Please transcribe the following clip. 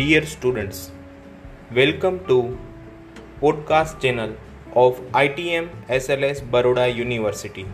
Dear students, welcome to podcast channel of ITM SLS Baroda University.